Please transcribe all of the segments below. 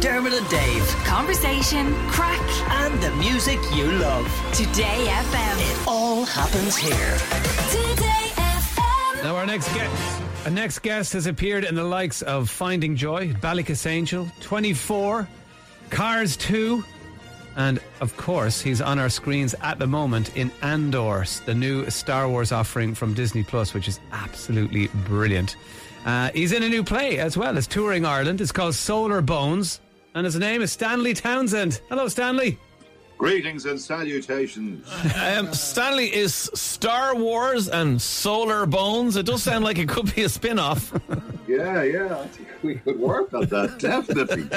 Dermot and Dave. Conversation, crack, And the music you love. Today FM. It all happens here. Today FM. Now our next guest, our next guest has appeared in the likes of Finding Joy, Ballykissangel, 24, Cars 2, and of course he's on our screens at the moment in Andor, the new Star Wars offering from Disney Plus, which is absolutely brilliant. Uh, he's in a new play as well as touring Ireland. It's called Solar Bones, and his name is Stanley Townsend. Hello, Stanley. Greetings and salutations. Um, Stanley is Star Wars and Solar Bones. It does sound like it could be a spin off. yeah, yeah, I think we could work on that, definitely.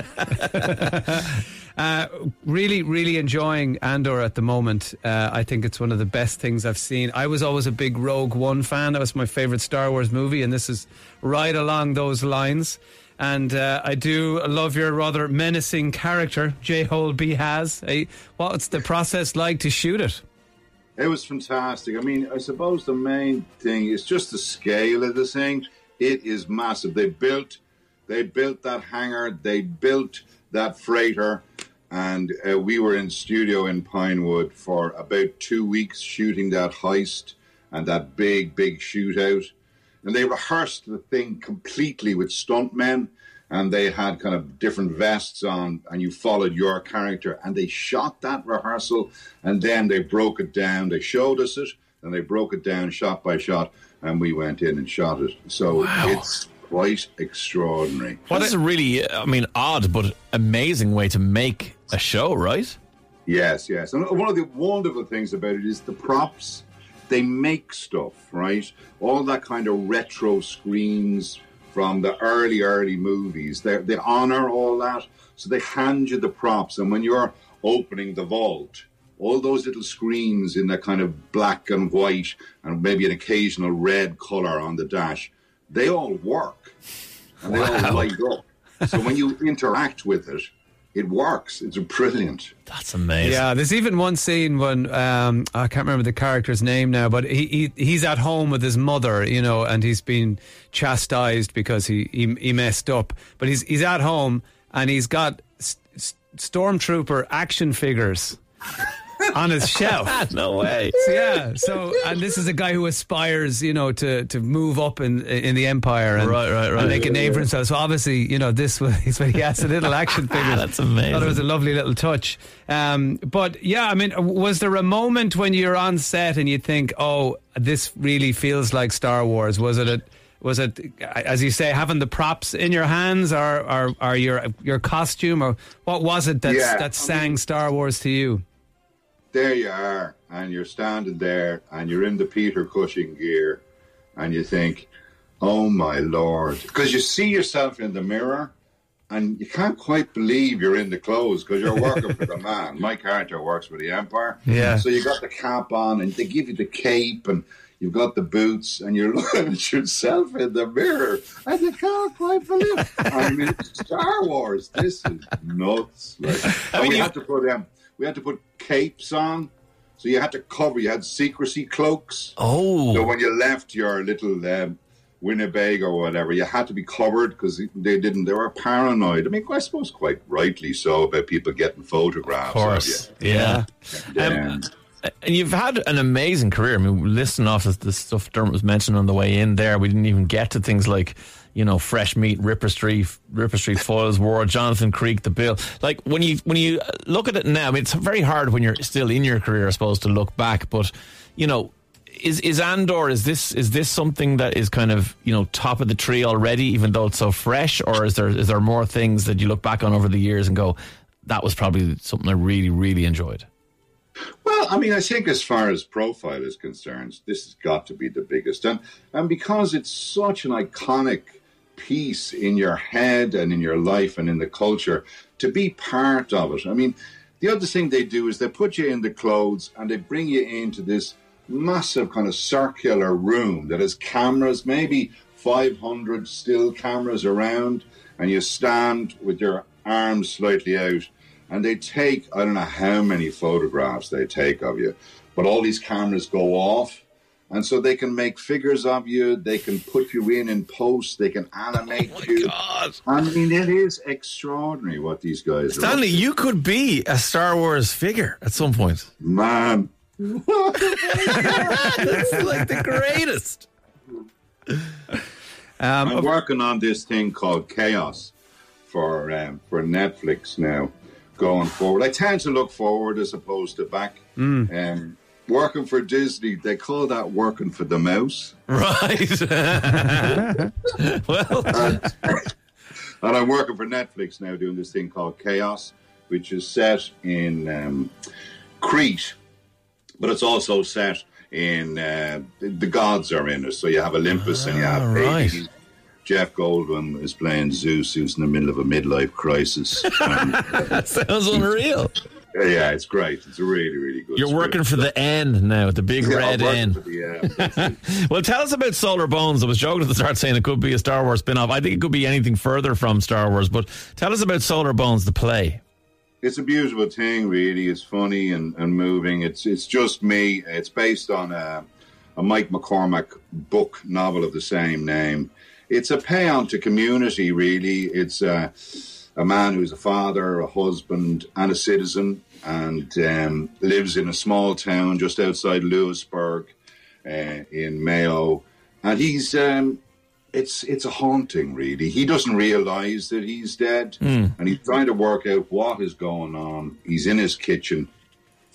Uh, really, really enjoying Andor at the moment. Uh, I think it's one of the best things I've seen. I was always a big Rogue One fan. That was my favorite Star Wars movie, and this is right along those lines. And uh, I do love your rather menacing character, Jayhold Beehaz. Hey, what's the process like to shoot it? It was fantastic. I mean, I suppose the main thing is just the scale of the thing. It is massive. They built, they built that hangar. They built that freighter, and uh, we were in studio in Pinewood for about two weeks shooting that heist and that big, big shootout. And they rehearsed the thing completely with stuntmen, and they had kind of different vests on, and you followed your character. And they shot that rehearsal, and then they broke it down. They showed us it, and they broke it down shot by shot, and we went in and shot it. So it's quite extraordinary. What is a really, I mean, odd but amazing way to make a show, right? Yes, yes. And one of the wonderful things about it is the props. They make stuff, right? All that kind of retro screens from the early, early movies. They, they honor all that. So they hand you the props. And when you're opening the vault, all those little screens in that kind of black and white and maybe an occasional red color on the dash, they all work and they all light up. So when you interact with it, it works. It's brilliant. That's amazing. Yeah, there's even one scene when um, I can't remember the character's name now, but he, he he's at home with his mother, you know, and he's been chastised because he he, he messed up. But he's he's at home and he's got s- s- stormtrooper action figures on his shelf. no way. So, yeah. So, and this is a guy who aspires, you know, to to move up in in the empire and, Right, right, right. and make a name for himself. So obviously, you know, this was he's he has a little action figure. That's amazing. Thought it was a lovely little touch. Um, but yeah, I mean, was there a moment when you're on set and you think, oh, this really feels like Star Wars? Was it a was it, as you say, having the props in your hands, or, or, or your your costume, or what was it that Yeah, that sang Star Wars to you? There you are, and you're standing there, and you're in the Peter Cushing gear, and you think, "Oh my lord!" Because you see yourself in the mirror, and you can't quite believe you're in the clothes because you're working for the man. My character works for the Empire, Yeah. So you got the cap on, and they give you the cape, and you've got the boots, and you're looking at yourself in the mirror, and you can't quite believe it. I mean, Star Wars. This is nuts. Like, and we had to put um, we had to put capes on, so you had to cover. You had secrecy cloaks. Oh. So when you left your little um, Winnebago or whatever, you had to be covered because they didn't. They were paranoid. I mean, I suppose quite rightly so about people getting photographs. Of course. Of. Yeah. Yeah. And you've had an amazing career. I mean, listening off of the stuff Dermot was mentioning on the way in there, we didn't even get to things like, you know, Fresh Meat, Ripper Street, Ripper Street Foyle's War, Jonathan Creek, The Bill. Like when you when you look at it now, I mean, it's very hard when you're still in your career, I suppose, to look back. But you know, is is Andor is this is this something that is kind of you know top of the tree already, even though it's so fresh, or is there is there more things that you look back on over the years and go, that was probably something I really really enjoyed. Well, I mean, I think as far as profile is concerned, this has got to be the biggest, and and because it's such an iconic piece in your head and in your life and in the culture, to be part of it. I mean, the other thing they do is they put you in the clothes and they bring you into this massive kind of circular room that has cameras, maybe 500 still cameras around, and you stand with your arms slightly out, and they take, I don't know how many photographs they take of you, but all these cameras go off, And so they can make figures of you, they can put you in in post, they can animate you. God. I mean, it is extraordinary what these guys are. Stanley, up you could be a Star Wars figure at some point. Man. That's like the greatest. I'm working on this thing called Chaos for um, for Netflix now, going forward. I tend to look forward as opposed to back. Um, working for Disney, they call that working for the mouse. Right. well, And I'm working for Netflix now, doing this thing called Chaos, which is set in um, Crete, but it's also set in uh, the the gods are in it. So you have Olympus and you have Ah, right. Hades. Jeff Goldblum is playing Zeus, who's in the middle of a midlife crisis. And, uh, that sounds unreal. yeah, it's great. It's a really, really good. You're script. working for the end now, the big Yeah, red end. for the, uh, that's it. Well, tell us about Solar Bones. I was joking at the start saying it could be a Star Wars spin off. I think it could be anything further from Star Wars, but tell us about Solar Bones, the play. it's a beautiful thing, really. It's funny and, and moving. It's it's just me. It's based on a, a Mike McCormack book novel of the same name. It's a paean to community, really. It's a, a man who's a father, a husband, and a citizen, and um, lives in a small town just outside Louisburgh uh, in Mayo. And he's um, it's it's a haunting really he doesn't realize that he's dead and he's trying to work out what is going on he's in his kitchen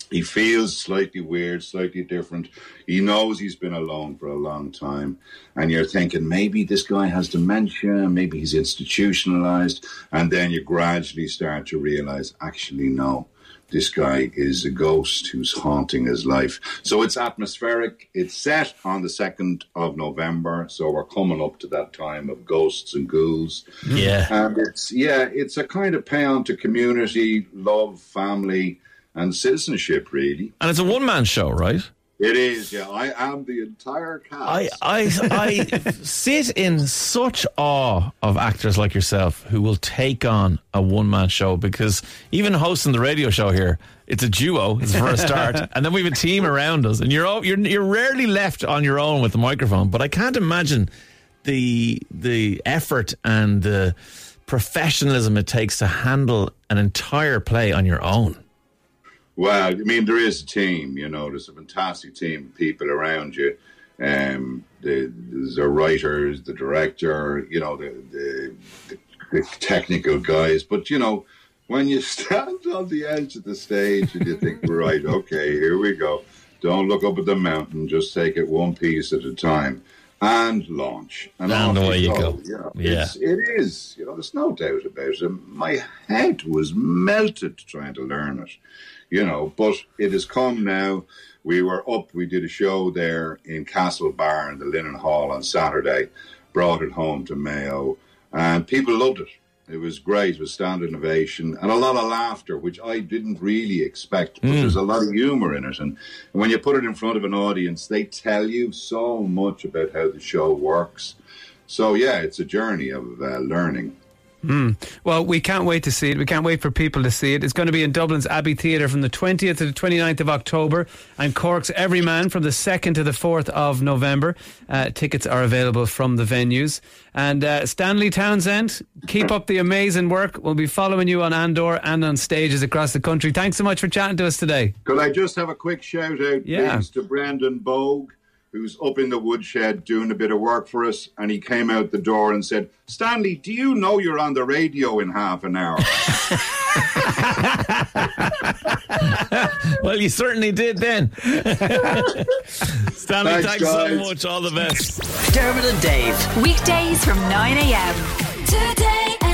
he feels slightly weird slightly different he knows he's been alone for a long time and you're thinking maybe this guy has dementia maybe he's institutionalized and then you gradually start to realize actually no this guy is a ghost who's haunting his life. So it's atmospheric. It's set on the 2nd of November. So we're coming up to that time of ghosts and ghouls. Yeah. And it's, yeah, it's a kind of paean to community, love, family, and citizenship, really. And it's a one man show, right? It is, yeah. I am the entire I, cast. I, I sit in such awe of actors like yourself who will take on a one man show because even hosting the radio show here, it's a duo, it's for a start, and then we have a team around us, and you're all, you're you're rarely left on your own with the microphone. But I can't imagine the the effort and the professionalism it takes to handle an entire play on your own. Well, I mean, there is a team. You know, there's a fantastic team of people around you. Um, the, there's the writers, the director, you know, the, the the the technical guys. But you know, when you stand on the edge of the stage and you think, right, okay, here we go. Don't look up at the mountain. Just take it one piece at a time. And launch, and, off away you go. You know, Yeah. it's, it is. You know, there's no doubt about it. My head was melted trying to learn it you know, but it has come now. We were up, we did a show there in Castlebar in the Linen Hall on Saturday, brought it home to Mayo, and people loved it. It was great. It was standing ovation and a lot of laughter, which I didn't really expect. But there's a lot of humor in it, and when you put it in front of an audience, they tell you so much about how the show works. So yeah, it's a journey of uh, learning. Well, we can't wait to see it. We can't wait for people to see it. It's going to be in Dublin's Abbey Theatre from the 20th to the 29th of October and Cork's Everyman from the 2nd to the 4th of November. Uh, tickets are available from the venues. And uh, Stanley Townsend, keep up the amazing work. We'll be following you on Andor and on stages across the country. Thanks so much for chatting to us today. Could I just have a quick shout out, Yeah. please, to Brandon Bogue, who's up in the woodshed doing a bit of work for us, and he came out the door and said, "Stanley, do you know you're on the radio in half an hour?" Well, you certainly did then. Stanley, Thanks, thanks, so much. All the best. Dermot and Dave. Weekdays from 9 a.m. Today FM.